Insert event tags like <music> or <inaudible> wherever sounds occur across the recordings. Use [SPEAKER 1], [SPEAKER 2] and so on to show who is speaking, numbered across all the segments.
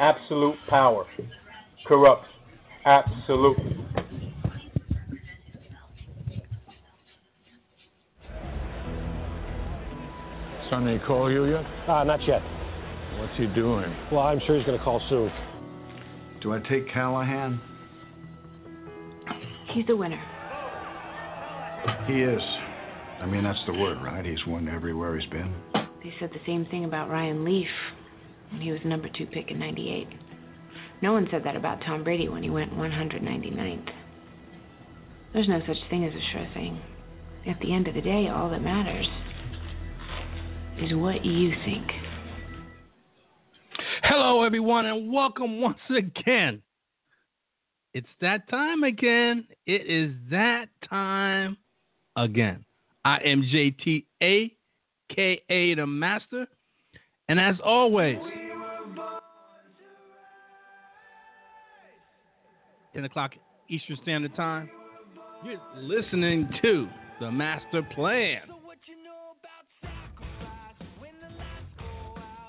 [SPEAKER 1] absolute power corrupts absolutely.
[SPEAKER 2] Sonny call you yet?
[SPEAKER 3] Uh, not yet.
[SPEAKER 2] What's he doing?
[SPEAKER 3] Well, I'm sure he's going to call soon.
[SPEAKER 4] Do I take Callahan?
[SPEAKER 5] He's the winner.
[SPEAKER 4] He is. I mean, that's the word, right? He's won everywhere he's been.
[SPEAKER 5] They said the same thing about Ryan Leaf when he was number two pick in 98. No one said that about Tom Brady when he went 199th. There's no such thing as a sure thing. At the end of the day, all that matters is what you think.
[SPEAKER 6] Hello, everyone, and welcome once again. It's that time again. It is that time again. I am JT, aka the Master, and as always, 10 o'clock Eastern Standard Time, you're listening to the Master Plan.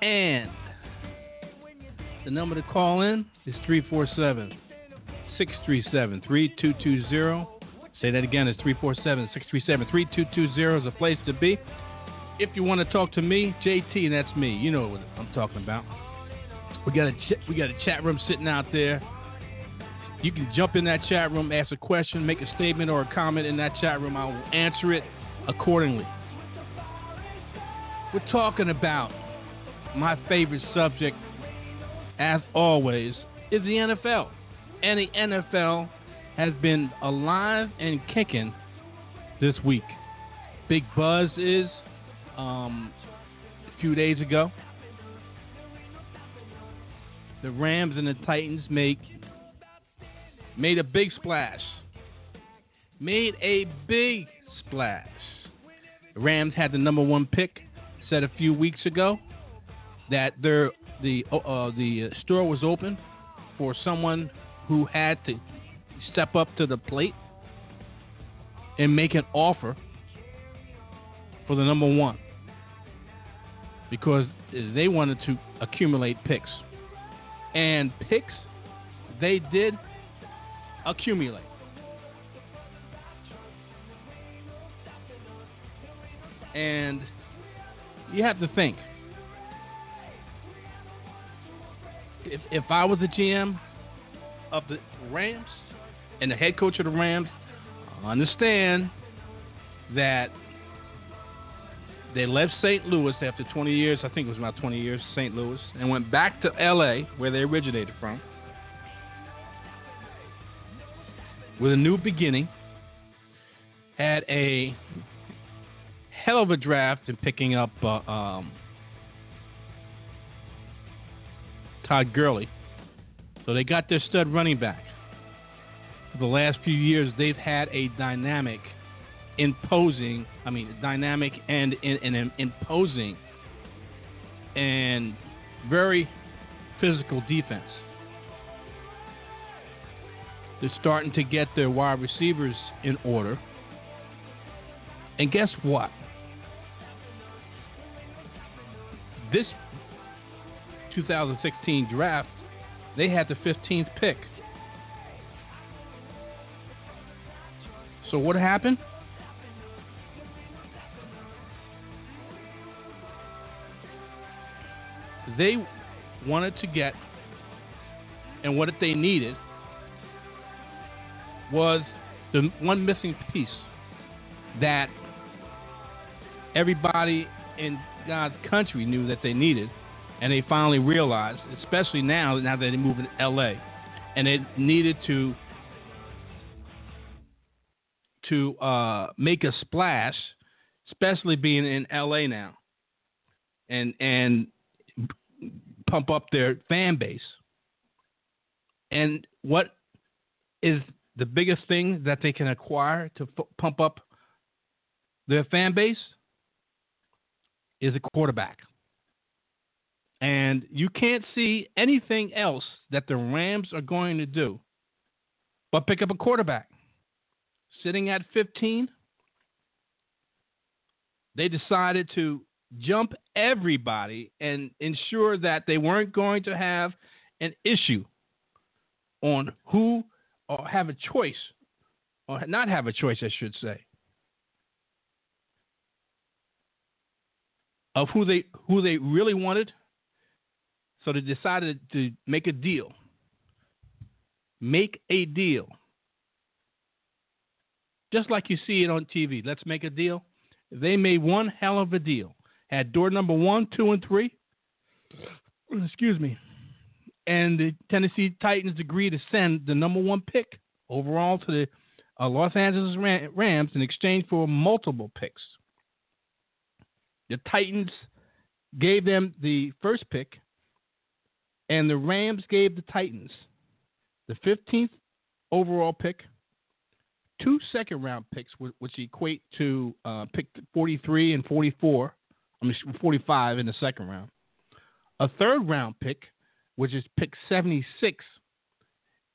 [SPEAKER 6] And the number to call in is 347 637 3220. Say that again, it's 347 637 3220 is a place to be. If you want to talk to me, JT, and that's me. You know what I'm talking about. We got a ch- we got a chat room sitting out there. You can jump in that chat room, ask a question, make a statement or a comment in that chat room. I will answer it accordingly. We're talking about my favorite subject, as always, is the NFL. And the NFL has been alive and kicking this week. Big buzz is um, a few days ago. The Rams and the Titans make made a big splash. Made a big splash. The Rams had the number one pick. Said a few weeks ago that their the uh, the store was open for someone who had to step up to the plate and make an offer for the number one because they wanted to accumulate picks and picks they did accumulate. And you have to think if if I was the GM of the Rams and the head coach of the Rams, I understand that they left St. Louis after 20 years. I think it was about 20 years, St. Louis, and went back to L.A., where they originated from, with a new beginning. Had a hell of a draft in picking up uh, um, Todd Gurley. So they got their stud running back. For the last few years, they've had a dynamic, imposing, I mean, dynamic and, and, and imposing and very physical defense. They're starting to get their wide receivers in order. And guess what? This 2016 draft, they had the 15th pick. So what happened? They wanted to get, and what they needed was the one missing piece that everybody in God's country knew that they needed, and they finally realized, especially now, now that they moved to L.A., and it needed to to uh, make a splash, especially being in L.A. now, and and pump up their fan base. And what is the biggest thing that they can acquire to f- pump up their fan base is a quarterback. And you can't see anything else that the Rams are going to do but pick up a quarterback. Sitting at 15, they decided to jump everybody and ensure that they weren't going to have an issue on who or have a choice or not have a choice, I should say, of who they who they really wanted. So they decided to make a deal. Make a deal. Just like you see it on TV. Let's make a deal. They made one hell of a deal. Had door number one, two, and three. <sniffs> Excuse me. And the Tennessee Titans agreed to send the number one pick overall to the uh, Los Angeles Rams in exchange for multiple picks. The Titans gave them the first pick, and the Rams gave the Titans the 15th overall pick, two second round picks, which equate to uh, pick 43 and 44, I mean 45 in the second round, a third round pick, which is pick 76,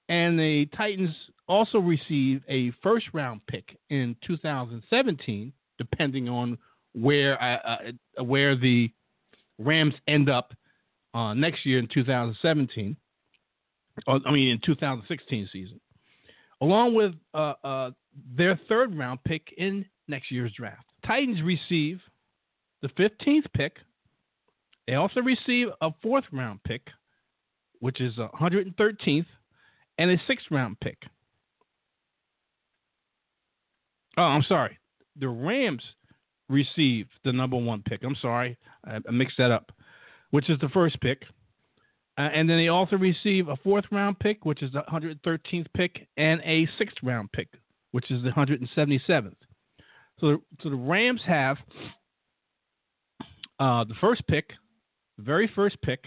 [SPEAKER 6] and the Titans also received a first round pick in 2017, depending on where uh, uh, where the Rams end up uh, next year in 2017. Or, I mean, in 2016 season, along with uh, uh, their third round pick in next year's draft. Titans receive the 15th pick. They also receive a fourth round pick, which is 113th, and a sixth round pick. Oh, I'm sorry. The Rams receive the number one pick. I'm sorry, I, I mixed that up, which is the first pick. Uh, and then they also receive a fourth round pick, which is the 113th pick, and a sixth round pick, which is the 177th. So, so the Rams have uh, the first pick, the very first pick.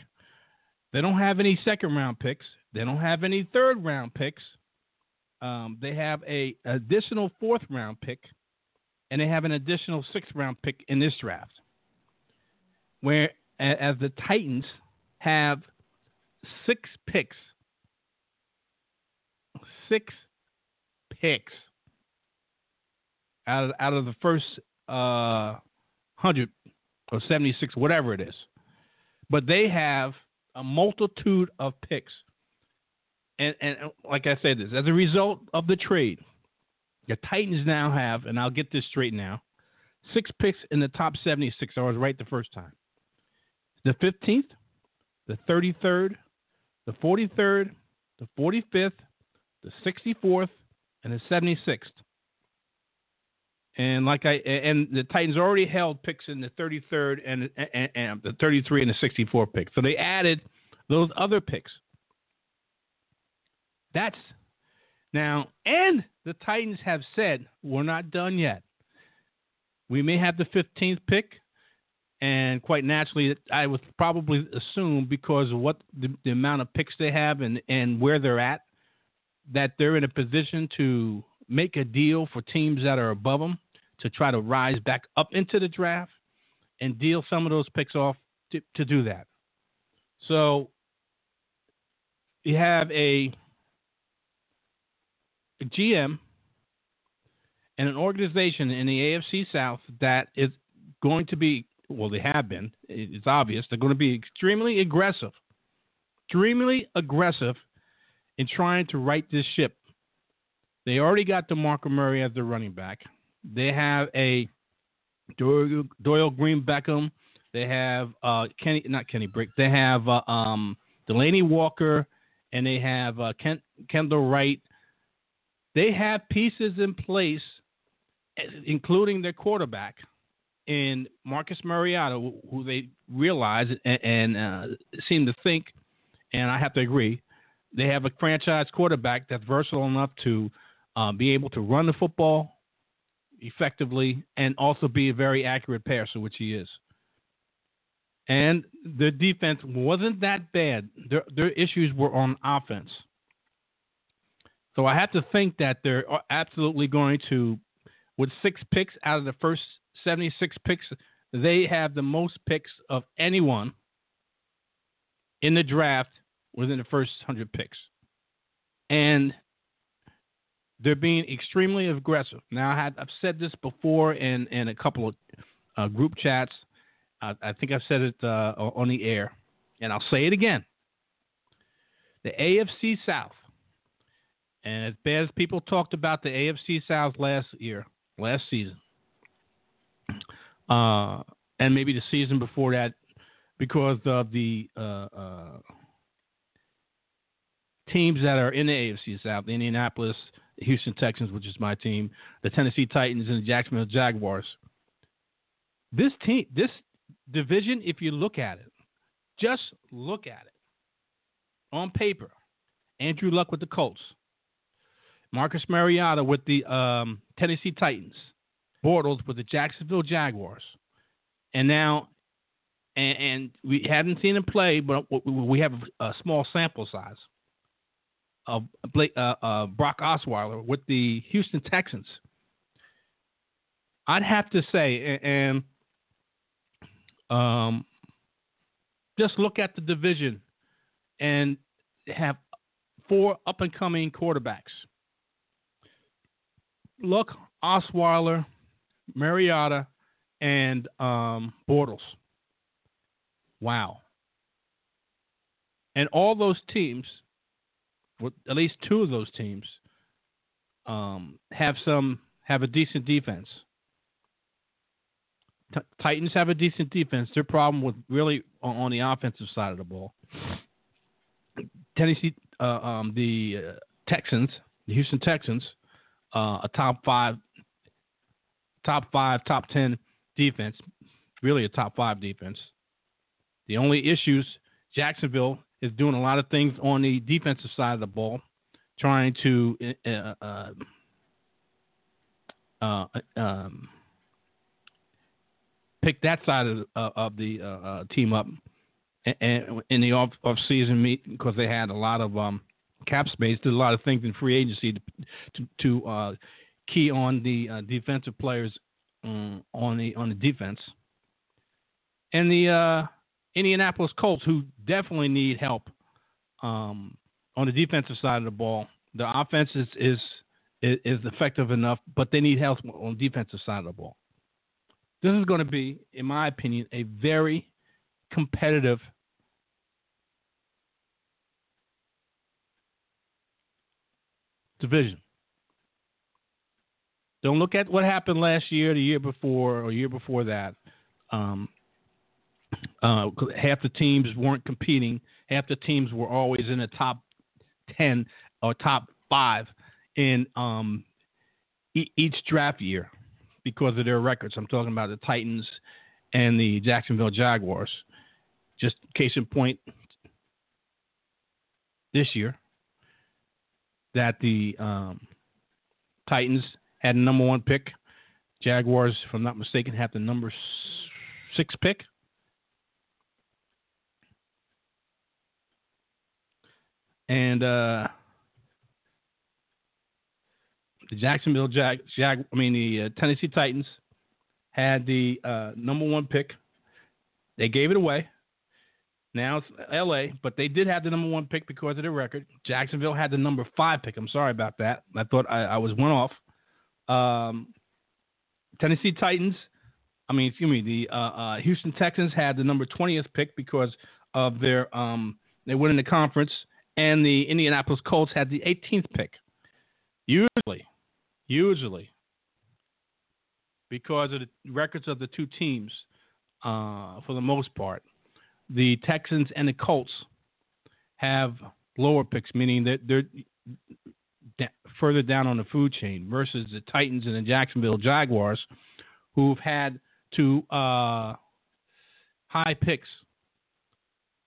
[SPEAKER 6] They don't have any second round picks. They don't have any third round picks. Um, they have a additional fourth round pick and they have an additional sixth round pick in this draft. Where as the Titans have six picks, six picks out of, out of the first uh, hundred or seventy six, whatever it is, but they have a multitude of picks. And, and like I said, this as a result of the trade, the Titans now have, and I'll get this straight now, six picks in the top 76. I was right the first time. The 15th, the 33rd, the 43rd, the 45th, the 64th, and the 76th. And like I and the Titans already held picks in the 33rd and, and, and the 33 and the 64 picks. So they added those other picks. That's now, and the Titans have said we're not done yet. We may have the 15th pick, and quite naturally, I would probably assume because of what the, the amount of picks they have and, and where they're at, that they're in a position to make a deal for teams that are above them to try to rise back up into the draft and deal some of those picks off to, to do that. So you have a a GM and an organization in the AFC South that is going to be, well, they have been, it's obvious, they're going to be extremely aggressive, extremely aggressive in trying to right this ship. They already got DeMarco Murray as their running back. They have a Doyle, Doyle Green Beckham. They have uh, Kenny, not Kenny Britt. They have uh, um, Delanie Walker, and they have uh, Ken, Kendall Wright, they have pieces in place, including their quarterback in Marcus Mariota, who they realize and, and uh, seem to think, and I have to agree, they have a franchise quarterback that's versatile enough to uh, be able to run the football effectively and also be a very accurate passer, which he is. And their defense wasn't that bad. Their, their issues were on offense. So I have to think that they're absolutely going to, with six picks out of the first 76 picks, they have the most picks of anyone in the draft within the first 100 picks. And they're being extremely aggressive. Now, I had, I've said this before in, in a couple of uh, group chats. I, I, think I've said it uh, on the air, and I'll say it again. the AFC South. And as bad as people talked about the AFC South last year, last season, uh, and maybe the season before that, because of the uh, uh, teams that are in the AFC South, Indianapolis, Houston Texans, which is my team, the Tennessee Titans, and the Jacksonville Jaguars. This team, this division, if you look at it, just look at it on paper. Andrew Luck with the Colts, Marcus Mariota with the um, Tennessee Titans, Bortles with the Jacksonville Jaguars, and now, and, and we hadn't seen him play, but we have a small sample size Blake, uh, uh, Brock Osweiler with the Houston Texans. I'd have to say, and um, just look at the division and have four up and coming quarterbacks. Look, Osweiler, Mariota, and um, Bortles. Wow. And all those teams, at least two of those teams, um, have some have a decent defense. T- Titans have a decent defense. Their problem with really on, on the offensive side of the ball. Tennessee, uh, um, the uh, Texans, the Houston Texans, uh, a top five, top five, top ten defense, really a top five defense. The only issues Jacksonville is doing a lot of things on the defensive side of the ball, trying to uh, uh, uh um, pick that side of, uh, of the uh, team up. And, in the off off season meet because they had a lot of um, cap space, did a lot of things in free agency to to, to uh, key on the uh, defensive players um, on the on the defense, and the uh, Indianapolis Colts who definitely need help um, on the defensive side of the ball. The offense is, is is effective enough, but they need help on the defensive side of the ball. This is going to be, in my opinion, a very competitive division. Don't look at what happened last year, the year before, or year before that. Um, uh, half the teams weren't competing. Half the teams were always in the top ten or top five in um, e- each draft year because of their records. I'm talking about the Titans and the Jacksonville Jaguars. Just case in point, this year, that the um, Titans had a number one pick. Jaguars, if I'm not mistaken, have the number six pick. And uh, the Jacksonville Jag, Jag I mean the uh, Tennessee Titans had the uh, number one pick. They gave it away. Now it's L.A., but they did have the number one pick because of their record. Jacksonville had the number five pick. I'm sorry about that. I thought I, I was one off. Um, Tennessee Titans, I mean, excuse me, the uh, uh, Houston Texans had the number 20th pick because of their um, they win in the conference, and the Indianapolis Colts had the 18th pick. Usually, usually, because of the records of the two teams, uh, for the most part, the Texans and the Colts have lower picks, meaning that they're further down on the food chain, versus the Titans and the Jacksonville Jaguars, who've had two uh, high picks.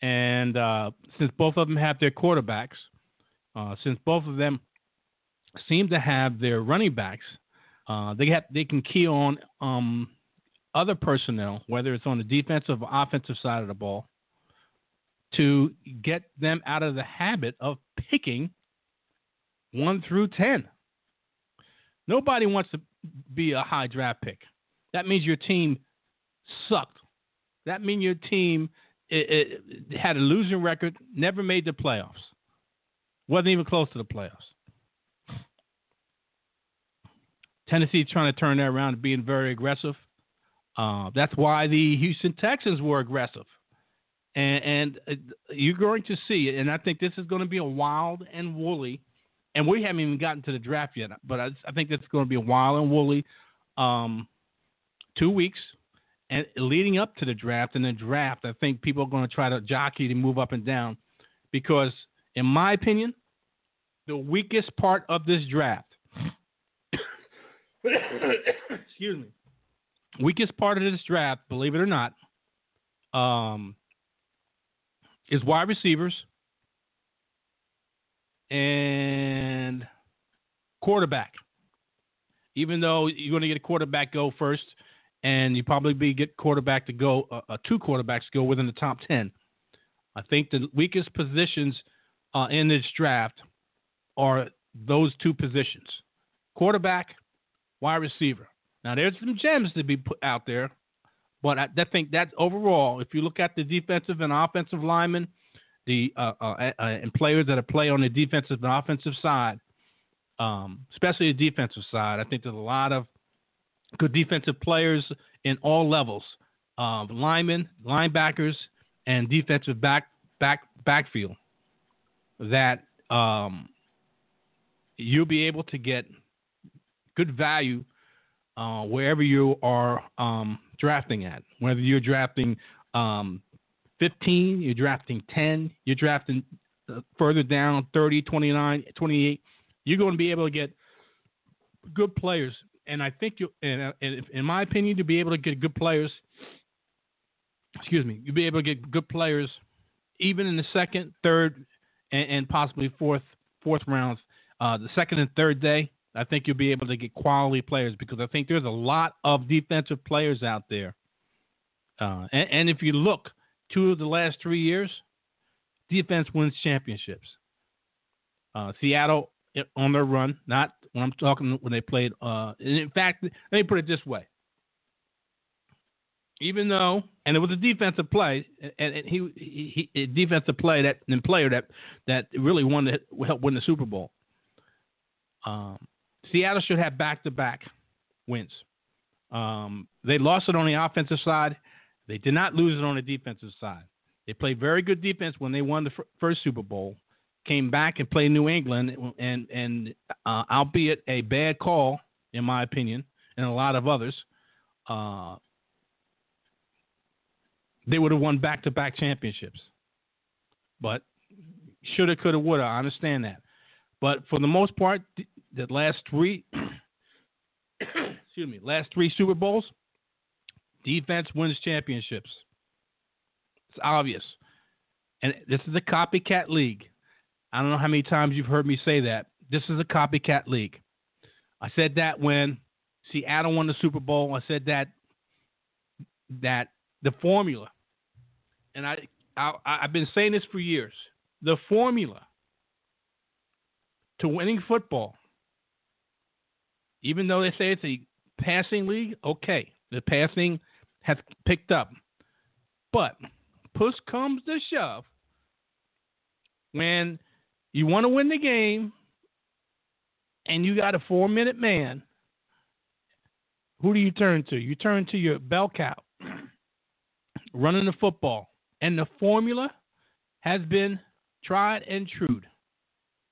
[SPEAKER 6] And uh, since both of them have their quarterbacks, uh, since both of them seem to have their running backs, uh, they have they can key on um, other personnel, whether it's on the defensive or offensive side of the ball, to get them out of the habit of picking one through 10. Nobody wants to be a high draft pick. That means your team sucked. That means your team it, it had a losing record, never made the playoffs, wasn't even close to the playoffs. Tennessee trying to turn that around and being very aggressive. Uh, that's why the Houston Texans were aggressive and, and uh, you're going to see it, and I think this is going to be a wild and woolly. And we haven't even gotten to the draft yet, but I, I think it's going to be a wild and woolly um, two weeks, and leading up to the draft. And the draft, I think people are going to try to jockey to move up and down, because in my opinion, the weakest part of this draft. <coughs> excuse me. Weakest part of this draft, believe it or not, um, is wide receivers and quarterback. Even though you're going to get a quarterback go first, and you probably be get quarterback to go, uh, uh, two quarterbacks go within the top ten. I think the weakest positions uh, in this draft are those two positions: quarterback, wide receiver. Now, there's some gems to be put out there, but I, I think that overall, if you look at the defensive and offensive linemen, the uh, uh, and players that play on the defensive and offensive side, um, especially the defensive side, I think there's a lot of good defensive players in all levels, uh, linemen, linebackers, and defensive back back backfield that um, you'll be able to get good value uh, wherever you are um, drafting at. Whether you're drafting um, 15, you're drafting 10, you're drafting uh, further down 30, 29, 28, you're going to be able to get good players. And I think you, and, uh, in my opinion, to be able to get good players, excuse me, you'll be able to get good players even in the second, third, and, and possibly fourth fourth rounds. Uh, the second and third day, I think you'll be able to get quality players because I think there's a lot of defensive players out there. Uh, and, and, if you look, two of the last three years, defense wins championships. Uh, Seattle on their run, not when I'm talking when they played. Uh, in fact, let me put it this way: even though, and it was a defensive play, and, and he, he, he, defensive play that and player that that really won to help win the Super Bowl. Um, Seattle should have back to back wins. Um, they lost it on the offensive side. They did not lose it on the defensive side. They played very good defense when they won the first Super Bowl. Came back and played New England, and and uh, albeit a bad call in my opinion, and a lot of others, uh, they would have won back to back championships. But shoulda, coulda, woulda. I understand that. But for the most part, the last three, <coughs> excuse me, last three Super Bowls, defense wins championships. It's obvious. And this is a copycat league. I don't know how many times you've heard me say that. This is a copycat league. I said that when Seattle won the Super Bowl. I said that that the formula, and I, I I've been saying this for years. The formula to winning football even though they say it's a passing league, okay, the passing has picked up. But push comes to shove when you want to win the game and you got a four minute man, who do you turn to? You turn to your bell cow <clears throat> running the football. And the formula has been tried and true.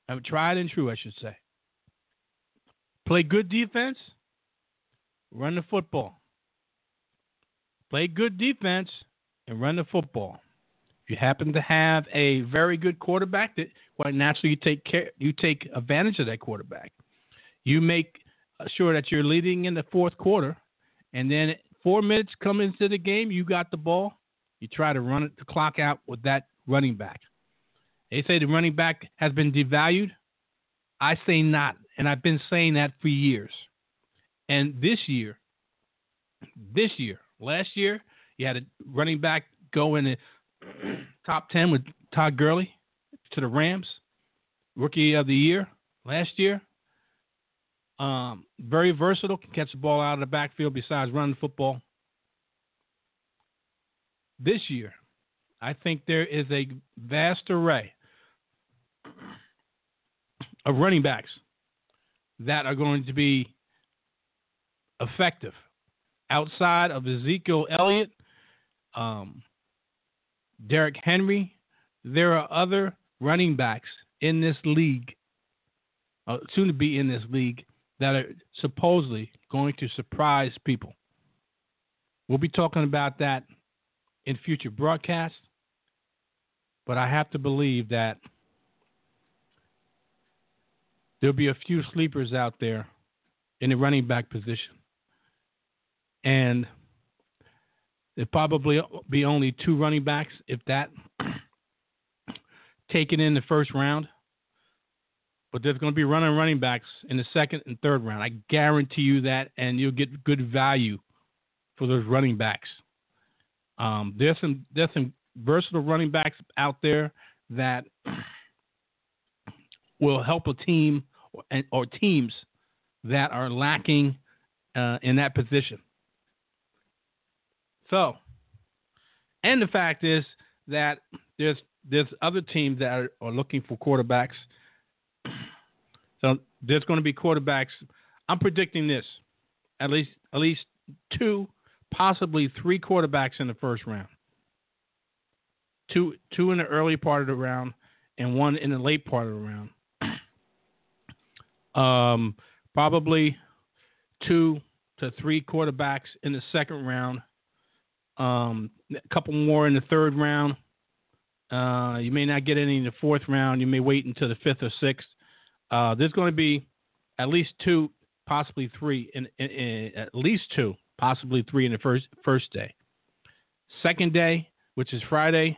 [SPEAKER 6] I've uh, tried and true, I should say. Play good defense, run the football. Play good defense and run the football. You happen to have a very good quarterback, that quite naturally you take care, you take advantage of that quarterback. You make sure that you're leading in the fourth quarter, and then four minutes come into the game, you got the ball. You try to run it, the clock out with that running back. They say the running back has been devalued. I say not. And I've been saying that for years. And this year, this year, last year, you had a running back go in top 10 with Todd Gurley to the Rams, rookie of the year last year. Um, very versatile, can catch the ball out of the backfield besides running football. This year, I think there is a vast array of running backs that are going to be effective outside of Ezekiel Elliott, um, Derrick Henry, there are other running backs in this league, uh, soon to be in this league, that are supposedly going to surprise people. We'll be talking about that in future broadcasts, but I have to believe that there'll be a few sleepers out there in the running back position. And there'll probably be only two running backs, if that, <clears throat> taken in the first round. But there's going to be running running backs in the second and third round. I guarantee you that, and you'll get good value for those running backs. Um, there's some there's some versatile running backs out there that <clears throat> will help a team or, or teams that are lacking uh, in that position. So, and the fact is that there's there's other teams that are, are looking for quarterbacks. So there's going to be quarterbacks. I'm predicting this, at least at least two, possibly three quarterbacks in the first round. Two two in the early part of the round, and one in the late part of the round. <clears throat> Um, probably two to three quarterbacks in the second round. Um, a couple more in the third round. Uh, you may not get any in the fourth round. You may wait until the fifth or sixth. Uh, there's going to be at least two, possibly three, in, in, in, at least two, possibly three in the first first day. Second day, which is Friday,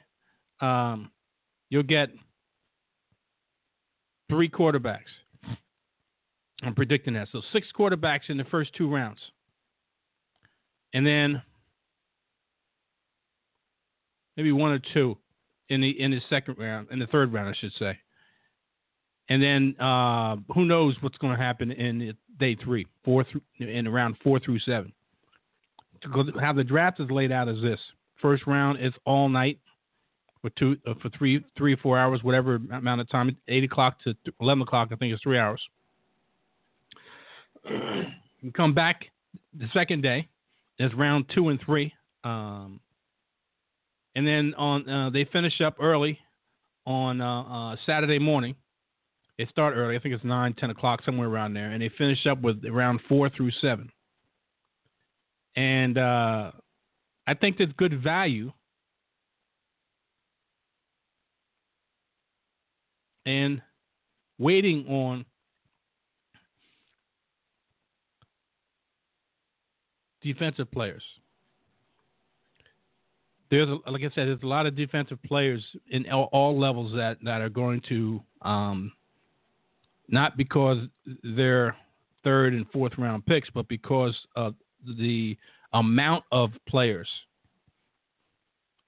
[SPEAKER 6] um, you'll get three quarterbacks. I'm predicting that. So six quarterbacks in the first two rounds. And then maybe one or two in the in the second round, in the third round, I should say. And then uh, who knows what's going to happen in day three, four through, in around four through seven. How the draft is laid out is this: first round is all night for two uh, for three three or four hours, whatever amount of time, eight o'clock to eleven o'clock. I think it's three hours. <clears throat> you come back the second day. It's round two and three. Um, and then on uh, they finish up early on uh, uh, Saturday morning. They start early. I think it's nine, ten o'clock, somewhere around there, and they finish up with around four through seven. And uh, I think that's good value. And waiting on defensive players. There's, like I said, there's a lot of defensive players in all, all levels that, that are going to, um, not because they're third and fourth round picks, but because of the amount of players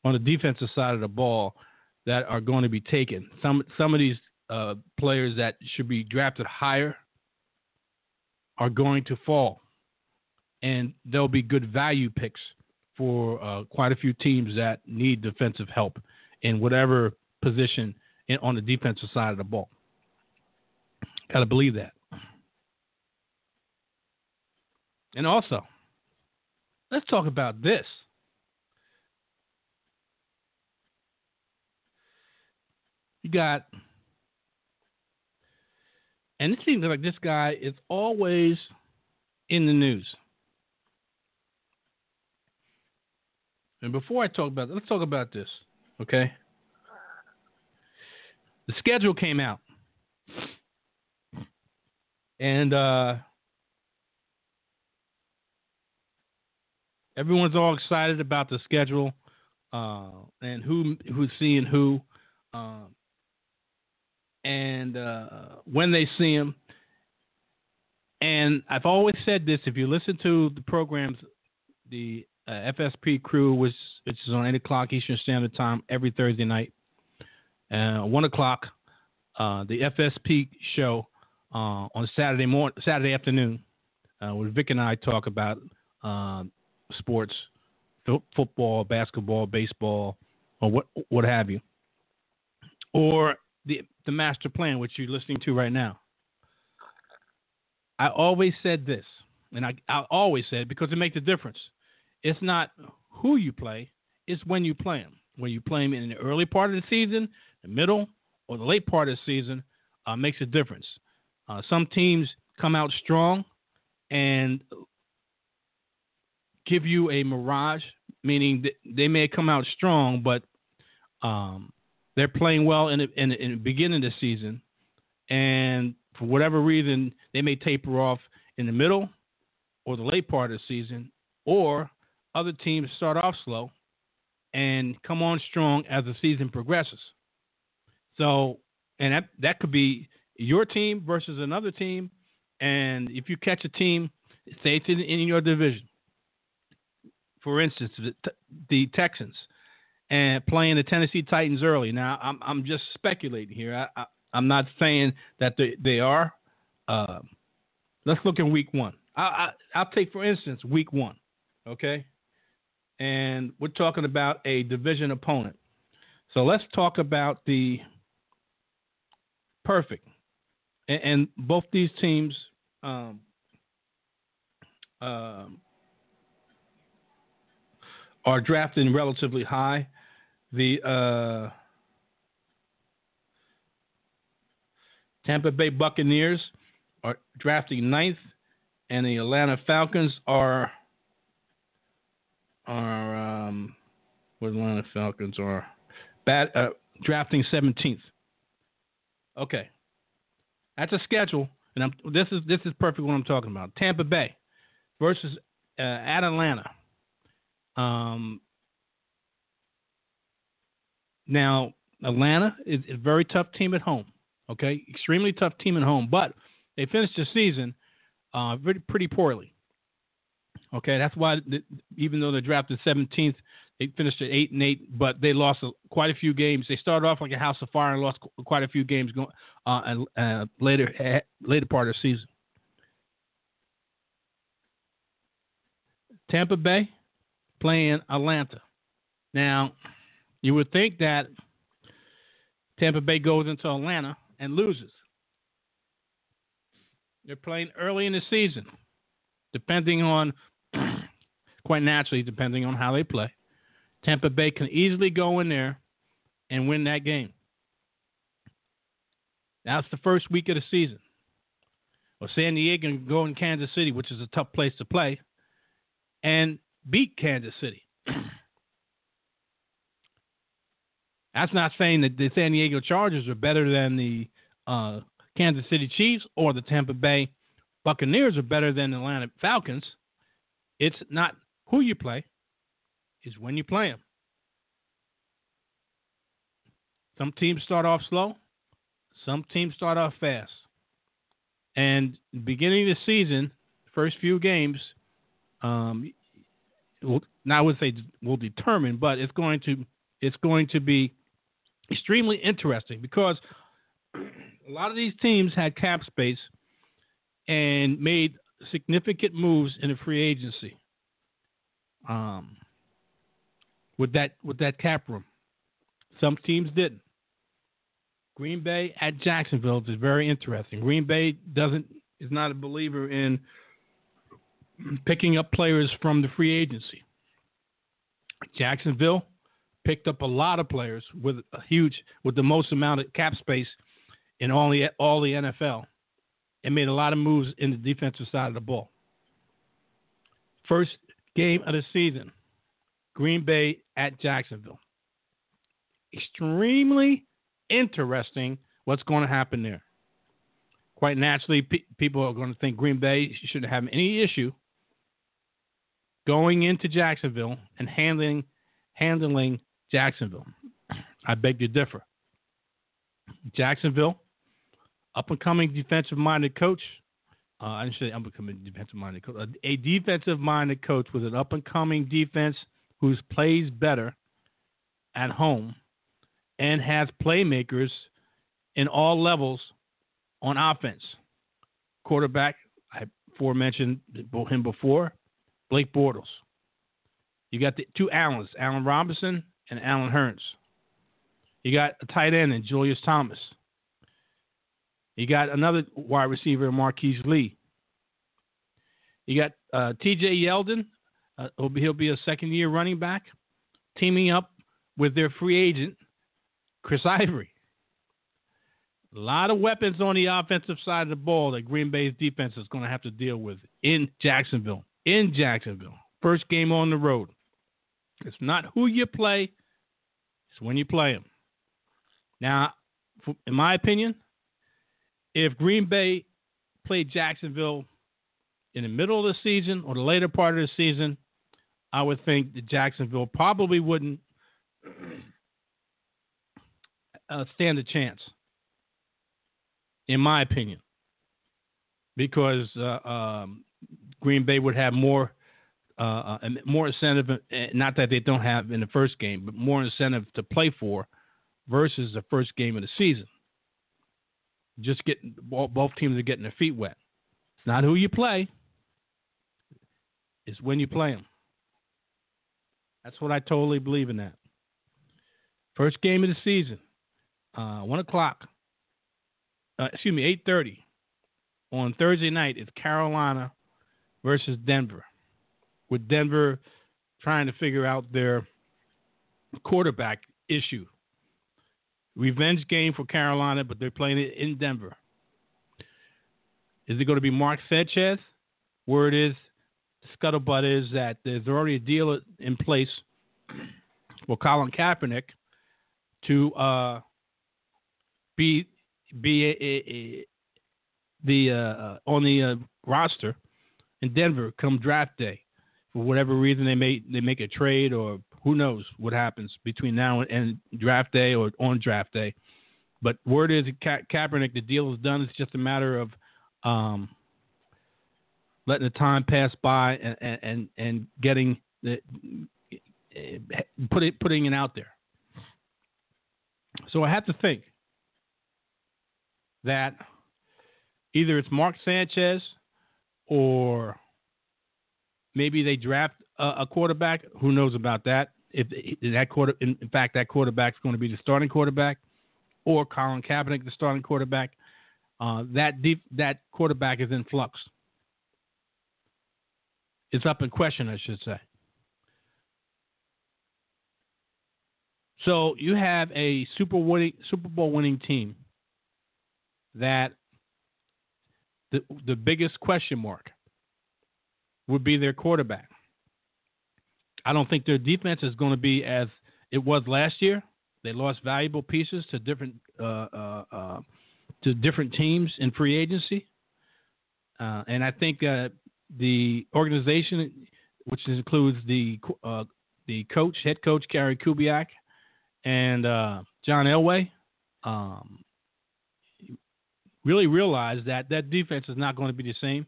[SPEAKER 6] on the defensive side of the ball that are going to be taken. Some some of these uh, players that should be drafted higher are going to fall and there'll be good value picks for uh, quite a few teams that need defensive help in whatever position in, on the defensive side of the ball. Got to believe that. And also, let's talk about this. You got, and it seems like this guy is always in the news. And before I talk about let's talk about this, okay? The schedule came out. And uh, everyone's all excited about the schedule uh, and who who's seeing who, uh, and when they see them. And I've always said this: if you listen to the programs, the uh, FSP crew, which, which is on 8 o'clock Eastern Standard Time every Thursday night. Uh, 1 o'clock, uh, the FSP show uh, on Saturday morning, Saturday afternoon, uh, where Vic and I talk about uh, sports, f- football, basketball, baseball, or what what have you, or the the master plan, which you're listening to right now. I always said this, and I I always said because it makes a difference. It's not who you play, it's when you play them. When you play them in the early part of the season, the middle, or the late part of the season uh, makes a difference. Uh, some teams come out strong and give you a mirage, meaning they may come out strong, but um, they're playing well in the, in, the, in the beginning of the season, and for whatever reason, they may taper off in the middle or the late part of the season, or other teams start off slow and come on strong as the season progresses. So, and that that could be your team versus another team, and if you catch a team, say it's in, in your division, for instance, the, the Texans, and playing the Tennessee Titans early. Now, I'm I'm just speculating here. I, am not saying that they they are. Uh, let's look in week one. I, I I'll take for instance week one, okay, and we're talking about a division opponent. So let's talk about the perfect, and, and both these teams. Um, um, are drafting relatively high. The uh, Tampa Bay Buccaneers are drafting ninth, and the Atlanta Falcons are are um, what Atlanta Falcons are bad, uh, drafting 17th. Okay, that's a schedule, and I'm, this is this is perfect what I'm talking about. Tampa Bay versus uh, at Atlanta. Um, now, Atlanta is a very tough team at home. Okay, extremely tough team at home, but they finished the season uh, pretty, pretty poorly. Okay, that's why the, even though they drafted 17th, they finished at eight and eight, but they lost a, quite a few games. They started off like a house of fire and lost quite a few games going uh, uh, later uh, later part of the season. Tampa Bay playing Atlanta. Now, you would think that Tampa Bay goes into Atlanta and loses. They're playing early in the season, depending on, <clears throat> quite naturally, depending on how they play. Tampa Bay can easily go in there and win that game. That's the first week of the season. Or San Diego can go in Kansas City, which is a tough place to play, and beat Kansas City. <clears throat> That's not saying that the San Diego Chargers are better than the uh, Kansas City Chiefs or the Tampa Bay Buccaneers are better than the Atlanta Falcons. It's not who you play, it's when you play them. Some teams start off slow, some teams start off fast. And beginning of the season, first few games, um, will, now I would say will determine, but it's going to it's going to be extremely interesting because a lot of these teams had cap space and made significant moves in the free agency. Um, with that with that cap room, some teams didn't. Green Bay at Jacksonville is very interesting. Green Bay doesn't is not a believer in picking up players from the free agency. Jacksonville picked up a lot of players with a huge, with the most amount of cap space in all the all the NFL, and made a lot of moves in the defensive side of the ball. First game of the season, Green Bay at Jacksonville. Extremely interesting what's going to happen there. Quite naturally, pe- people are going to think Green Bay shouldn't have any issue going into Jacksonville and handling handling Jacksonville. I beg to differ. Jacksonville, up and coming defensive minded coach. Uh, I didn't say up and coming defensive minded coach. A defensive minded coach with an up and coming defense who plays better at home and has playmakers in all levels on offense. Quarterback, I aforementioned him before, Blake Bortles. You got the two Allens, Allen Robinson and Allen Hurns. You got a tight end in Julius Thomas. You got another wide receiver, Marquise Lee. You got uh, T.J. Yeldon. Uh, he'll, be, he'll be a second-year running back, teaming up with their free agent, Chris Ivory. A lot of weapons on the offensive side of the ball that Green Bay's defense is going to have to deal with in Jacksonville. In Jacksonville. First game on the road. It's not who you play, it's when you play them. Now, in my opinion, if Green Bay played Jacksonville in the middle of the season or the later part of the season, I would think that Jacksonville probably wouldn't uh, stand a chance, in my opinion, because uh, um, Green Bay would have more uh, uh more incentive, uh, not that they don't have in the first game, but more incentive to play for versus the first game of the season. Just getting both teams are getting their feet wet. It's not who you play; it's when you play them. That's what I totally believe in that. First game of the season, uh, one o'clock. Uh, excuse me, eight thirty on Thursday night. It's Carolina versus Denver, with Denver trying to figure out their quarterback issue. Revenge game for Carolina, but they're playing it in Denver. Is it going to be Mark Sanchez? Word is, scuttlebutt is that there's already a deal in place for Colin Kaepernick to uh, be be a, a, a, the uh, on the uh, roster in Denver come draft day. For whatever reason, they may they make a trade or who knows what happens between now and draft day or on draft day. But word is Ka- Kaepernick, the deal is done. It's just a matter of um, letting the time pass by and and and, getting the put it putting it out there. So I have to think that either it's Mark Sanchez or maybe they draft a, a quarterback. Who knows about that? If, that quarter, in, in, fact, that quarterback is going to be the starting quarterback, or Colin Kaepernick, the starting quarterback. Uh, that deep, that quarterback is in flux. It's up in question, I should say. So you have a Super winning, Super Bowl winning team that the the biggest question mark would be their quarterback. I don't think their defense is going to be as it was last year. They lost valuable pieces to different uh, uh, uh, to different teams in free agency, uh, and I think uh, the organization, which includes the uh, the coach, head coach Gary Kubiak, and John Elway um, really realized that that defense is not going to be the same.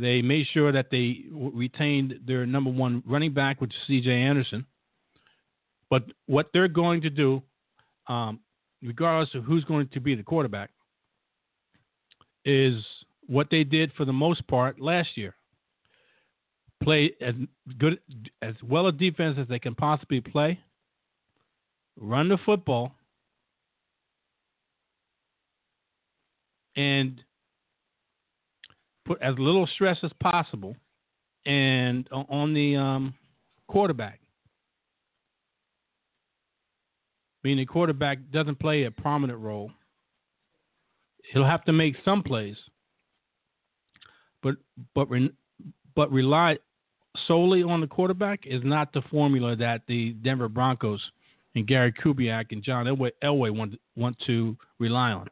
[SPEAKER 6] They made sure that they retained their number one running back, which is C.J. Anderson. But what they're going to do, um, regardless of who's going to be the quarterback, is what they did for the most part last year. Play as good as well a defense as they can possibly play run the football, and put as little stress as possible and on the um, quarterback. Meaning the quarterback doesn't play a prominent role. He'll have to make some plays, but but but rely solely on the quarterback is not the formula that the Denver Broncos and Gary Kubiak and John Elway, Elway want, want to rely on.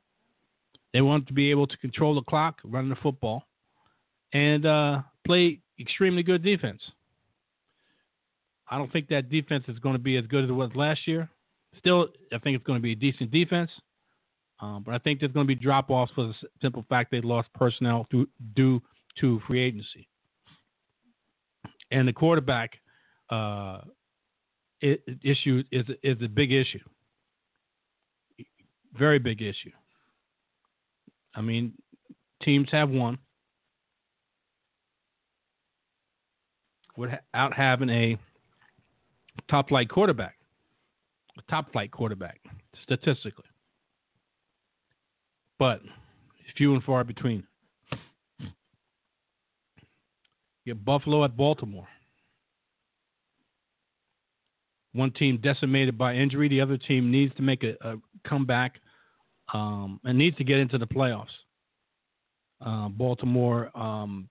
[SPEAKER 6] They want to be able to control the clock, running the football, and uh, play extremely good defense. I don't think that defense is going to be as good as it was last year. Still, I think it's going to be a decent defense, um, but I think there's going to be drop offs for the simple fact they lost personnel through, due to free agency. And the quarterback, uh, issue is is a big issue, very big issue. I mean, teams have won without having a top flight quarterback, a top flight quarterback statistically, but few and far between. You get Buffalo at Baltimore. one team decimated by injury. The other team needs to make a, a comeback um, and needs to get into the playoffs. Uh, Baltimore um,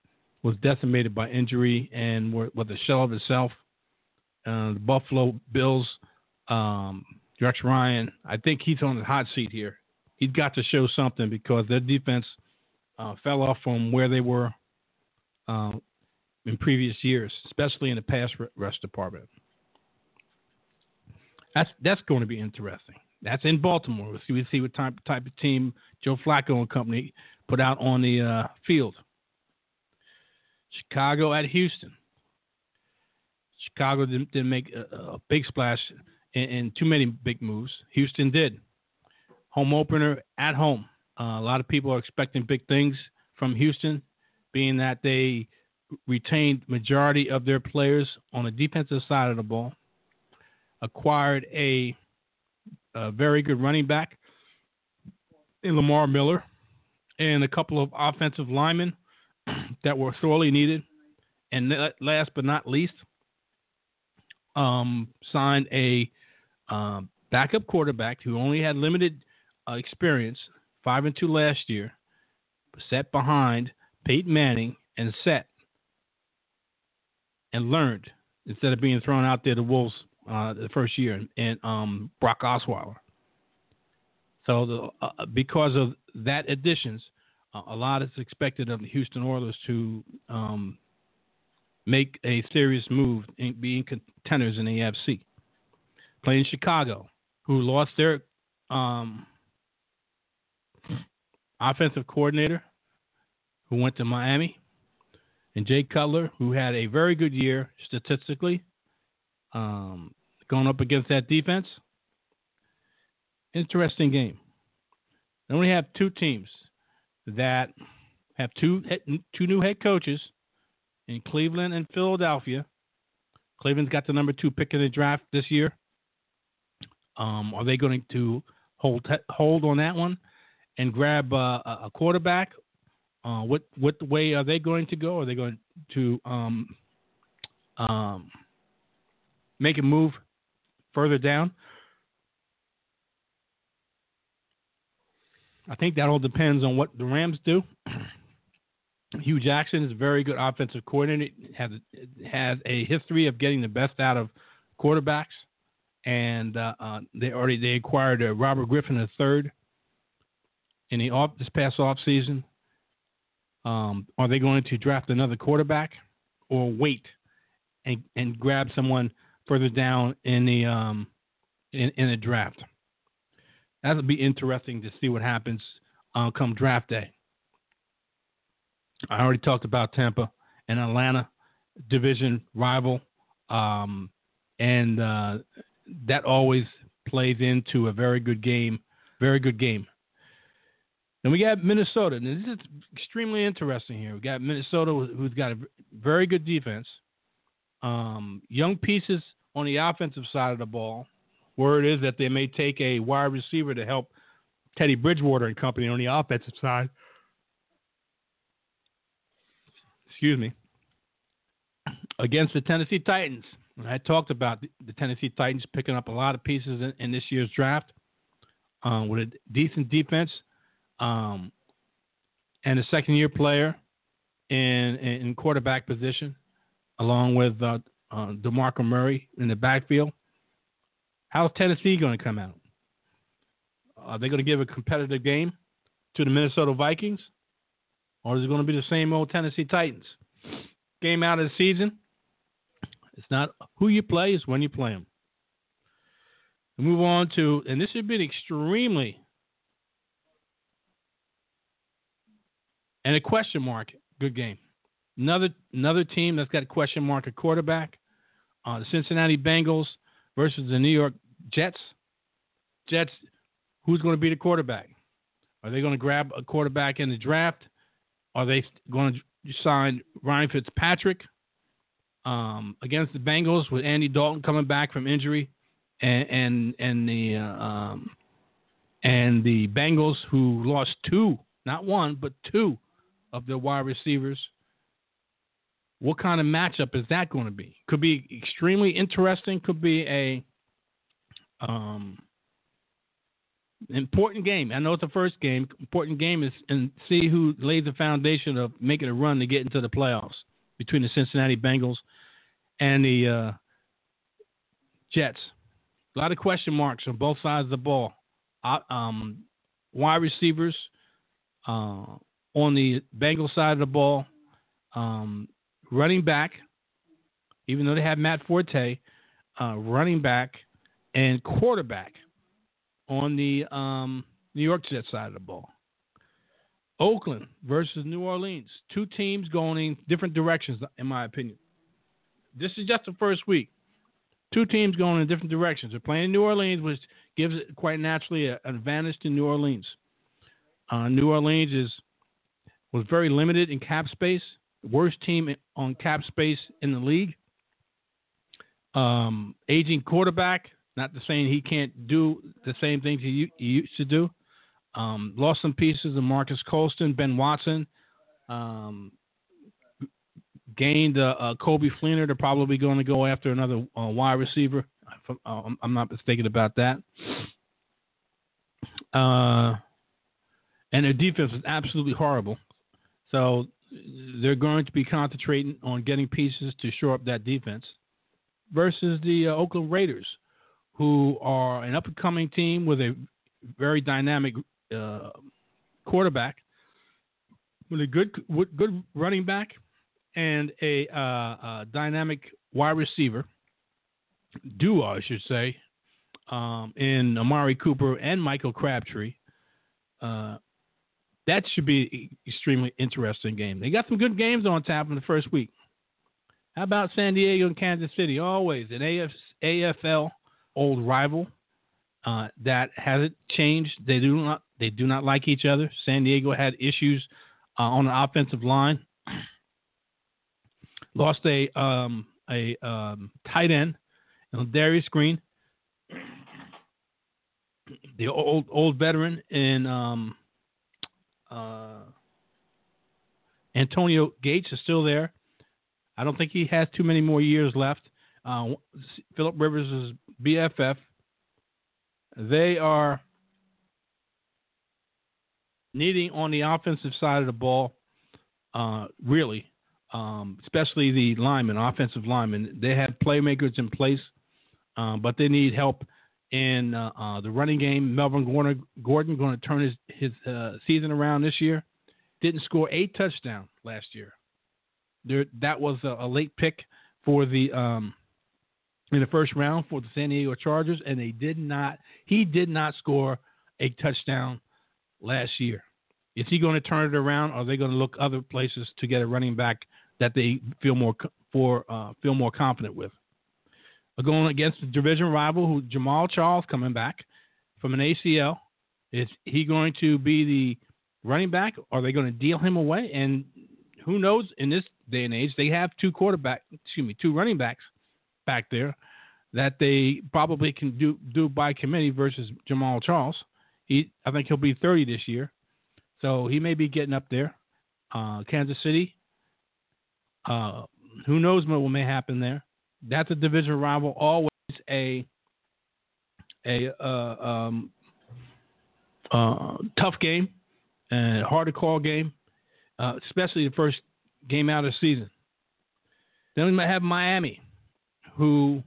[SPEAKER 6] was decimated by injury and were, was a shell of itself. Uh, the Buffalo Bills, um, Rex Ryan, I think he's on the hot seat here. He's got to show something because their defense uh, fell off from where they were uh, in previous years, especially in the pass rush department. That's that's going to be interesting. That's in Baltimore. We'll see, we'll see what type type of team Joe Flacco and company put out on the uh, field. Chicago at Houston. Chicago didn't, didn't make a, a, big splash in, in, too many big moves. Houston did. Home opener at home. Uh, a lot of people are expecting big things from Houston, being that they retained majority of their players on the defensive side of the ball, acquired a, a very good running back in Lamar Miller, and a couple of offensive linemen that were sorely needed. And last but not least, um, signed a um, backup quarterback who only had limited uh, experience, five and two last year, set behind Peyton Manning and set and learned instead of being thrown out there to Wolves uh, the first year and um, Brock Osweiler. So the, uh, because of that additions, a lot is expected of the Houston Oilers to um, make a serious move being contenders in the AFC. Playing Chicago, who lost their um, offensive coordinator, who went to Miami, and Jay Cutler, who had a very good year statistically, um, going up against that defense. Interesting game. Then we have two teams that have two two new head coaches in Cleveland and Philadelphia. Cleveland's got the number two pick in the draft this year. Um, are they going to hold hold on that one and grab uh, a quarterback? Uh, what what way are they going to go? Are they going to um, um, make a move further down? I think that all depends on what the Rams do. <clears throat> Hue Jackson is a very good offensive coordinator. Has has a history of getting the best out of quarterbacks, and uh, uh, they already they acquired uh, Robert Griffin III in the off this past off season. Um, are they going to draft another quarterback or wait and and grab someone further down in the um, in, in the draft? That'll be interesting to see what happens uh, come draft day. I already talked about Tampa and Atlanta, division rival, um, and uh, that always plays into a very good game. Very good game. Then we got Minnesota. And this is extremely interesting here. We got Minnesota, who's got a very good defense, um, young pieces on the offensive side of the ball. Word is that they may take a wide receiver to help Teddy Bridgewater and company on the offensive side. Excuse me. Against the Tennessee Titans. I talked about the Tennessee Titans picking up a lot of pieces in, in this year's draft um, with a decent defense um, and a second year player in, in quarterback position, along with uh, uh, DeMarco Murray in the backfield. How's Tennessee going to come out? Are they going to give a competitive game to the Minnesota Vikings? Or is it going to be the same old Tennessee Titans? Game out of the season. It's not who you play, it's when you play them. We move on to, and this has been extremely, and a question mark, good game. Another another team that's got a question mark at quarterback. Uh, the Cincinnati Bengals versus the New York Jets. Jets, who's going to be the quarterback? Are they going to grab a quarterback in the draft? Are they going to sign Ryan Fitzpatrick um, against the Bengals with Andy Dalton coming back from injury, and and, and the uh, um, and the Bengals who lost two, not one, but two of their wide receivers? What kind of matchup is that going to be? Could be extremely interesting. Could be a Um, important game. I know it's the first game. Important game is and see who lays the foundation of making a run to get into the playoffs between the Cincinnati Bengals and the uh, Jets. A lot of question marks on both sides of the ball. Um, wide receivers uh, on the Bengals side of the ball, um, running back, even though they have Matt Forte, uh, running back and quarterback on the um, New York Jets side of the ball. Oakland versus New Orleans. Two teams going in different directions, in my opinion. This is just the first week. Two teams going in different directions. They're playing New Orleans, which gives it quite naturally an advantage to New Orleans. Uh, New Orleans is was very limited in cap space. Worst team on cap space in the league. Um, aging quarterback, not to saying he can't do the same things he, he used to do. Um, lost some pieces of Marques Colston, Ben Watson. Um, gained uh, uh, Coby Fleener. They're probably going to go after another uh, wide receiver. I'm not mistaken about that. Uh, and their defense is absolutely horrible. So they're going to be concentrating on getting pieces to shore up that defense versus the uh, Oakland Raiders, who are an up and coming team with a very dynamic uh, quarterback, with a good good running back, and a, uh, a dynamic wide receiver duo, I should say, um, in Amari Cooper and Michael Crabtree. Uh, that should be extremely interesting game. They got some good games on tap in the first week. How about San Diego and Kansas City? Always an AF, AFL old rival uh, that hasn't changed. They do not they do not like each other. San Diego had issues uh, on the offensive line. <clears throat> Lost a um, a um, tight end, know, Darius Green, <clears throat> the old old veteran in um, uh, Antonio Gates is still there. I don't think he has too many more years left. Uh, Philip Rivers is BFF. They are needing on the offensive side of the ball, uh, really, um, especially the linemen, offensive linemen. They have playmakers in place, uh, but they need help in uh, uh, the running game. Melvin Gordon, Gordon going to turn his his uh, season around this year. Didn't score a touchdown last year. There, that was a, a late pick for the um, in the first round for the San Diego Chargers, and they did not. He did not score a touchdown last year. Is he going to turn it around? Or are they going to look other places to get a running back that they feel more for uh, feel more confident with? Going against the division rival, who Jamaal Charles coming back from an ACL. Is he going to be the running back? Are they going to deal him away? And who knows? In this day and age, they have two quarterback, excuse me, two running backs back there that they probably can do do by committee versus Jamaal Charles. He, I think he'll be 30 this year, so he may be getting up there. Uh, Kansas City. Uh, who knows what may happen there? That's a division rival. Always a a uh, um, uh, tough game and hard to call game, uh, especially the first game out of the season. Then we might have Miami, who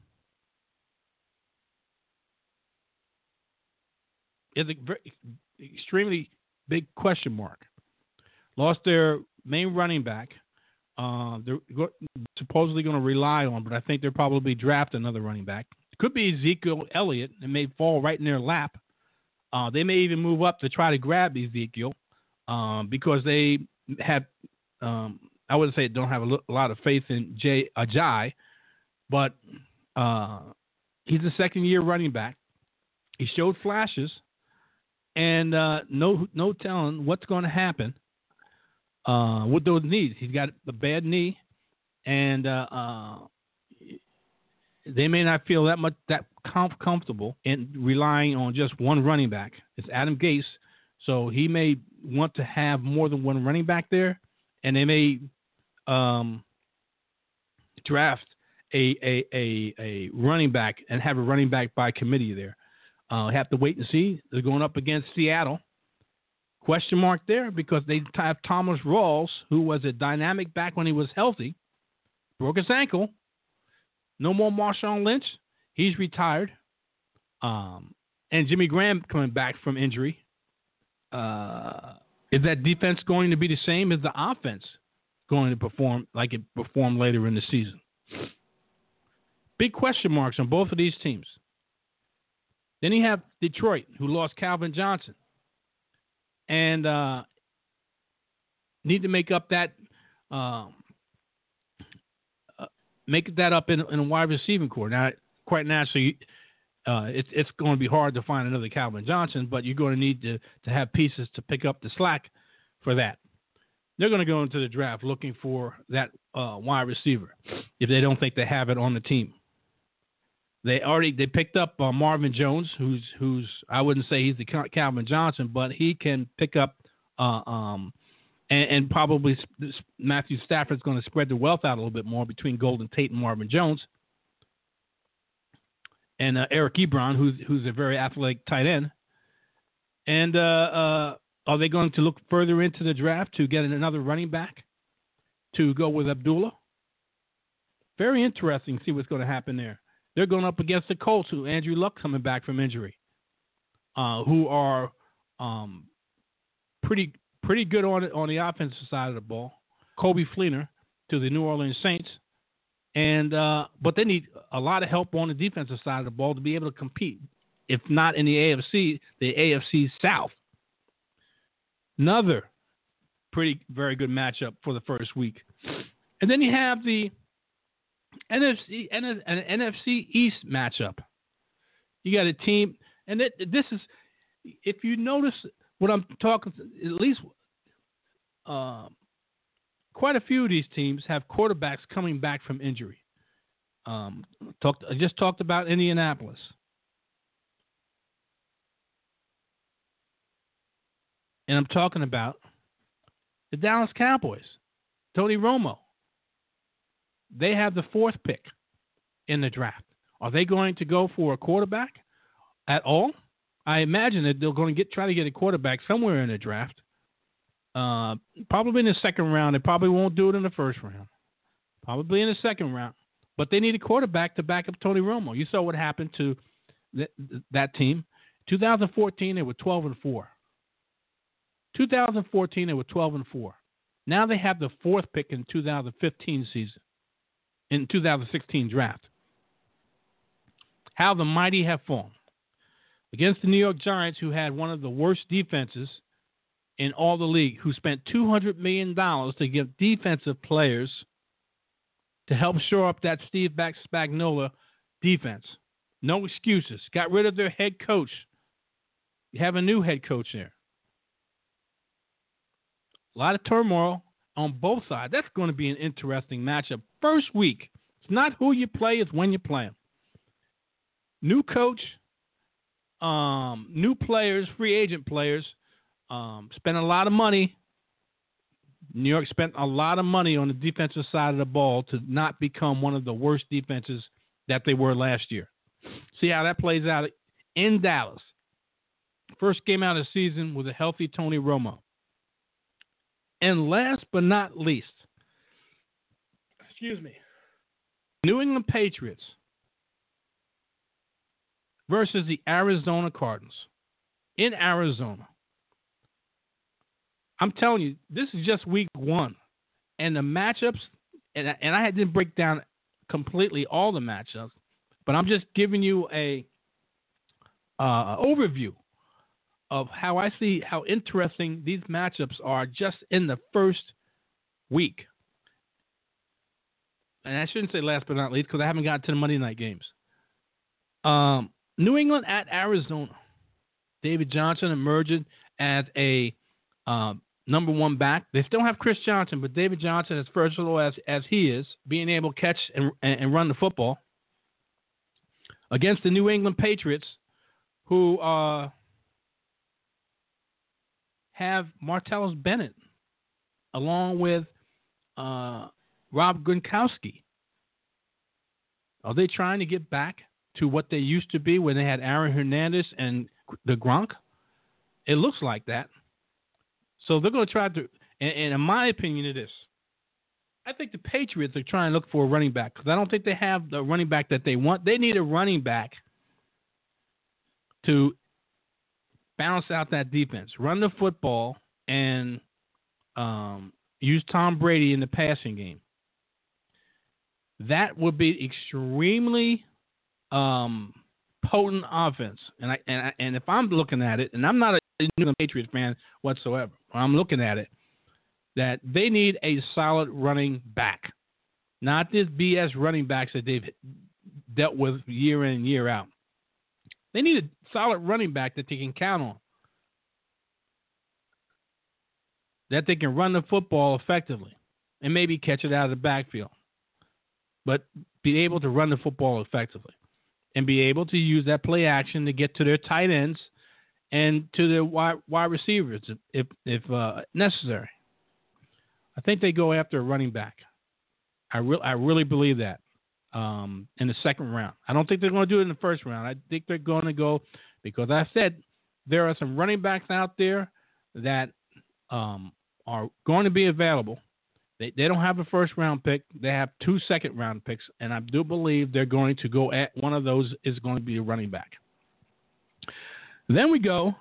[SPEAKER 6] is a very, extremely big question mark. Lost their main running back, uh, they're supposedly going to rely on, but I think they'll probably draft another running back. It could be Ezekiel Elliott. It may fall right in their lap. Uh, they may even move up to try to grab Ezekiel um, because they have, um, I wouldn't say don't have a, a lot of faith in Jay Ajayi, but uh, he's a second year running back. He showed flashes, and uh, no no telling what's going to happen uh, with those knees. He's got a bad knee, and uh, uh, they may not feel that much that com- comfortable in relying on just one running back. It's Adam Gase, so he may want to have more than one running back there, and they may um, draft a, a, a, a running back and have a running back by committee there. Uh, have to wait and see. They're going up against Seattle. Question mark there because they have Thomas Rawls, who was a dynamic back when he was healthy, broke his ankle. No more Marshawn Lynch. He's retired. Um, and Jimmy Graham coming back from injury. Uh, is that defense going to be the same? Is the offense going to perform like it performed later in the season? Big question marks on both of these teams. Then you have Detroit, who lost Calvin Johnson, and uh, need to make up that um, uh, make that up in, in a wide receiving core. Now, quite naturally, uh, it's it's going to be hard to find another Calvin Johnson, but you're going to need to to have pieces to pick up the slack for that. They're going to go into the draft looking for that uh, wide receiver if they don't think they have it on the team. They already they picked up uh, Marvin Jones, who's who's I wouldn't say he's the Calvin Johnson, but he can pick up uh, um, and, and, probably Matthew Stafford's going to spread the wealth out a little bit more between Golden Tate and Marvin Jones, and uh, Eric Ebron, who's who's a very athletic tight end. And uh, uh, are they going to look further into the draft to get another running back to go with Abdullah? Very interesting. See what's going to happen there. They're going up against the Colts, who Andrew Luck coming back from injury, uh, who are um, pretty pretty good on on the offensive side of the ball. Coby Fleener to the New Orleans Saints, and uh, but they need a lot of help on the defensive side of the ball to be able to compete. If not in the AFC, the AFC South. Another pretty very good matchup for the first week, and then you have the NFC and an NFC East matchup. You got a team, and it, this is if you notice what I'm talking, at least uh, quite a few of these teams have quarterbacks coming back from injury. Um, talked, I just talked about Indianapolis. And I'm talking about the Dallas Cowboys, Tony Romo they have the fourth pick in the draft. Are they going to go for a quarterback at all? I imagine that they're going to get try to get a quarterback somewhere in the draft. Uh, probably in the second round. They probably won't do it in the first round. Probably in the second round. But they need a quarterback to back up Tony Romo. You saw what happened to th- that team. 2014, they were 12 and four. 2014, they were 12 and four. Now they have the fourth pick in 2015 season in 2016 draft. How the mighty have fallen. Against the New York Giants, who had one of the worst defenses in all the league, who spent $200 million to give defensive players to help shore up that Steve Back Spagnuolo defense. No excuses. Got rid of their head coach. You have a new head coach there. A lot of turmoil on both sides. That's going to be an interesting matchup. First week. It's not who you play, it's when you play them. New coach, um, new players, free agent players, um, spent a lot of money. New York spent a lot of money on the defensive side of the ball to not become one of the worst defenses that they were last year. See how that plays out in Dallas. First game out of the season with a healthy Tony Romo. And last but not least, excuse me, New England Patriots versus the Arizona Cardinals in Arizona. I'm telling you, this is just week one, and the matchups, and I, and I didn't break down completely all the matchups, but I'm just giving you a uh, overview of how I see how interesting these matchups are just in the first week. And I shouldn't say last but not least because I haven't gotten to the Monday night games. Um, New England at Arizona. David Johnson emerging as a um, number one back. They still have Chris Johnson, but David Johnson, as versatile as as he is, being able to catch and, and run the football against the New England Patriots, who uh, have Martellus Bennett along with uh, Rob Gronkowski. Are they trying to get back to what they used to be when they had Aaron Hernandez and the Gronk? It looks like that. So they're going to try to, and, and in my opinion, it is. I think the Patriots are trying to look for a running back because I don't think they have the running back that they want. They need a running back to balance out that defense, run the football, and um, use Tom Brady in the passing game. That would be extremely um, potent offense. And I, and I, and if I'm looking at it, and I'm not a New England Patriots fan whatsoever, I'm looking at it that they need a solid running back, not this BS running backs that they've dealt with year in and year out. They need a solid running back that they can count on, that they can run the football effectively, and maybe catch it out of the backfield, but be able to run the football effectively and be able to use that play action to get to their tight ends and to their wide, wide receivers if if uh, necessary. I think they go after a running back. I re- I really believe that um, in the second round. I don't think they're going to do it in the first round. I think they're going to go because I said there are some running backs out there that um, are going to be available. They, they don't have a first round pick. They have two second round picks, and I do believe they're going to go at one of those is going to be a running back. Then we go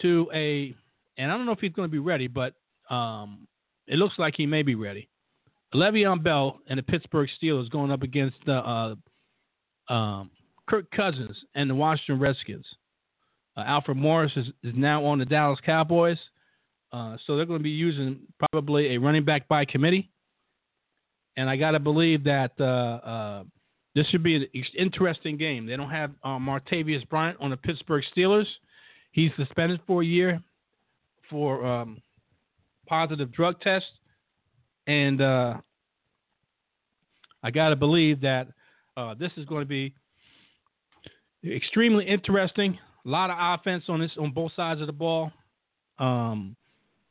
[SPEAKER 6] to a, and I don't know if he's going to be ready, but um, it looks like he may be ready. Le'Veon Bell and the Pittsburgh Steelers going up against the uh, um, Kirk Cousins and the Washington Redskins. Uh, Alfred Morris is, is now on the Dallas Cowboys. Uh, so they're going to be using probably a running back by committee. And I got to believe that uh, uh, this should be an interesting game. They don't have uh, Martavis Bryant on the Pittsburgh Steelers. He's suspended for a year for um, positive drug test. And uh, I got to believe that this is going to be extremely interesting. A lot of offense on this on both sides of the ball. Um,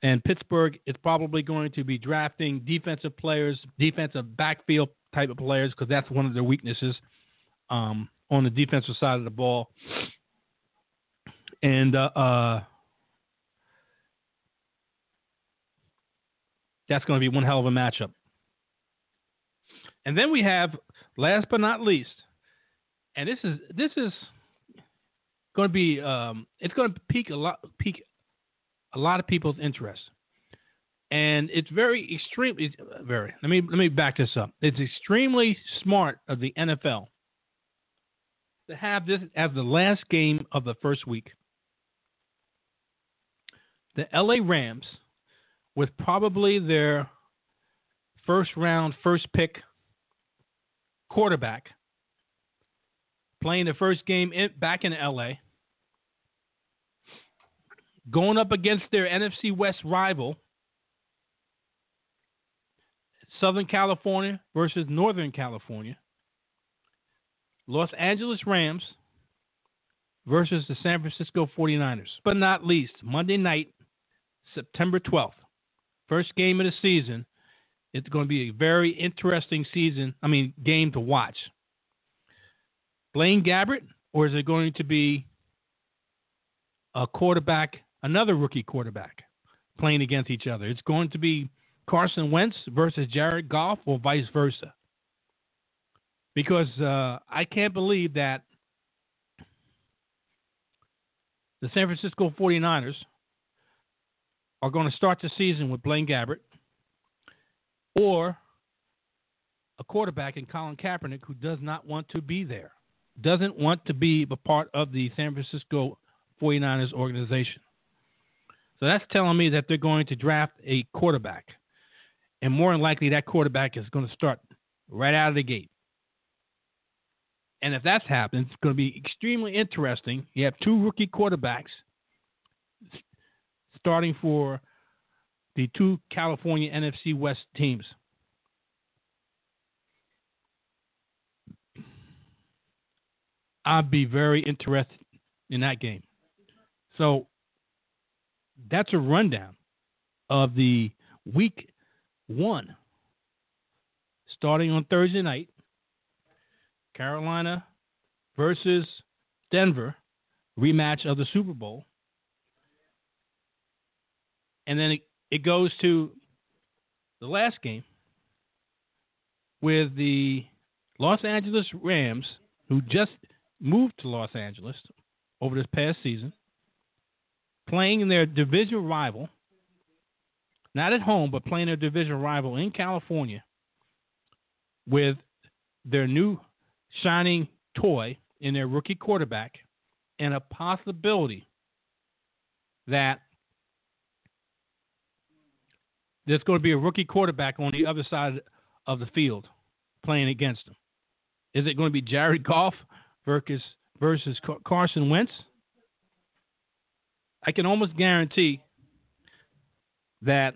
[SPEAKER 6] and Pittsburgh is probably going to be drafting defensive players, defensive backfield type of players, because that's one of their weaknesses um, on the defensive side of the ball. And uh, uh, that's going to be one hell of a matchup. And then we have, last but not least, and this is this is going to be um, it's going to peak a lot pique a lot of people's interest, and it's very extremely uh, very. Let me let me back this up. It's extremely smart of the NFL to have this as the last game of the first week. The LA Rams with probably their first round, first pick quarterback playing the first game in, back in LA, going up against their NFC West rival, Southern California versus Northern California, Los Angeles Rams versus the San Francisco 49ers. But not least, Monday night, September 12th first game of the season. It's going to be a very interesting season. I mean, game to watch. Blaine Gabbert, or is it going to be a quarterback, another rookie quarterback, playing against each other? It's going to be Carson Wentz versus Jared Goff, or vice versa. Because uh, I can't believe that the San Francisco 49ers are going to start the season with Blaine Gabbert or a quarterback in Colin Kaepernick who does not want to be there, doesn't want to be a part of the San Francisco 49ers organization. So that's telling me that they're going to draft a quarterback. And more than likely, that quarterback is going to start right out of the gate. And if that's happened, it's going to be extremely interesting. You have two rookie quarterbacks starting for the two California NFC West teams. I'd be very interested in that game. So that's a rundown of the week one. Starting on Thursday night, Carolina versus Denver, rematch of the Super Bowl. And then it, it goes to the last game with the Los Angeles Rams, who just moved to Los Angeles over this past season, playing in their division rival, not at home, but playing their division rival in California with their new shining toy in their rookie quarterback and a possibility that there's going to be a rookie quarterback on the other side of the field playing against them. Is it going to be Jared Goff versus versus Carson Wentz? I can almost guarantee that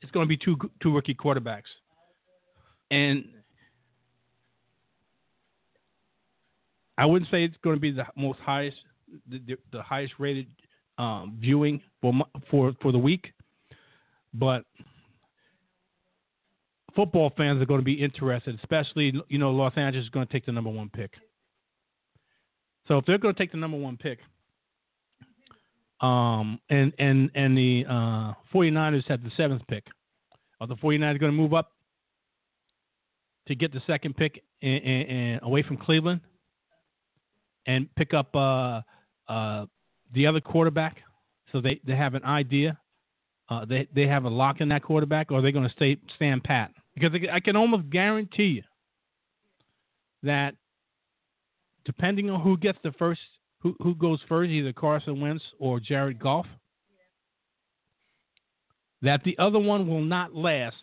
[SPEAKER 6] it's going to be two two rookie quarterbacks, and I wouldn't say it's going to be the most highest the, the, the highest rated um, viewing for for for the week, but football fans are going to be interested, especially you know Los Angeles is going to take the number one pick. So if they're going to take the number one pick, um, and and and the uh, 49ers have the seventh pick, are the 49ers going to move up to get the second pick and, and, and away from Cleveland and pick up uh, uh, the other quarterback, so they, they have an idea. Uh, they they have a lock in that quarterback, or are they going to stay stand pat? Because I can almost guarantee you that depending on who gets the first, who, who goes first, either Carson Wentz or Jared Goff, that the other one will not last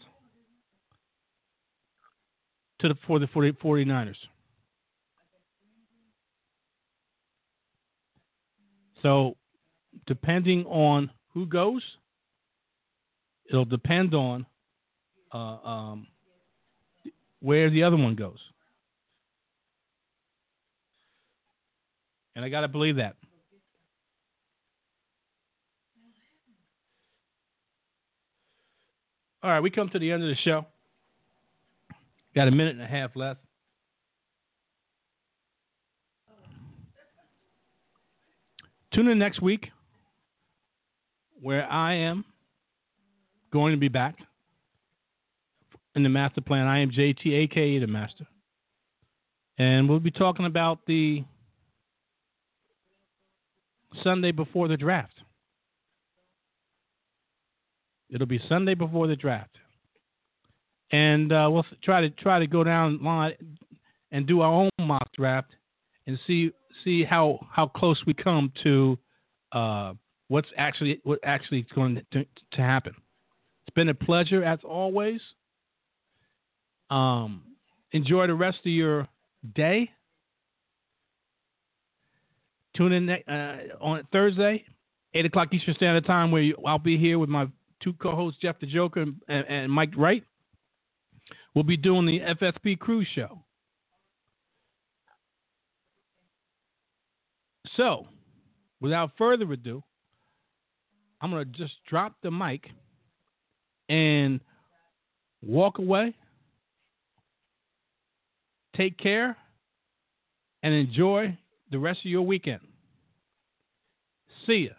[SPEAKER 6] to the, for the 40, 49ers. So, depending on who goes, it'll depend on uh, um, where the other one goes. And I got to believe that. All right, we come to the end of the show. Got a minute and a half left. Tune in next week where I am going to be back in the master plan. I am JT, aka the master. And we'll be talking about the Sunday before the draft. It'll be Sunday before the draft, and uh, we'll try to try to go down line and do our own mock draft and see see how how close we come to uh, what's actually what actually is going to, to happen. It's been a pleasure as always. Um, enjoy the rest of your day. Tune in uh, on Thursday, 8 o'clock Eastern Standard Time, where you, I'll be here with my two co hosts, Jeff the Joker and, and Mike Wright. We'll be doing the FSP Cruise Show. So, without further ado, I'm going to just drop the mic and walk away Take care and enjoy the rest of your weekend. See ya.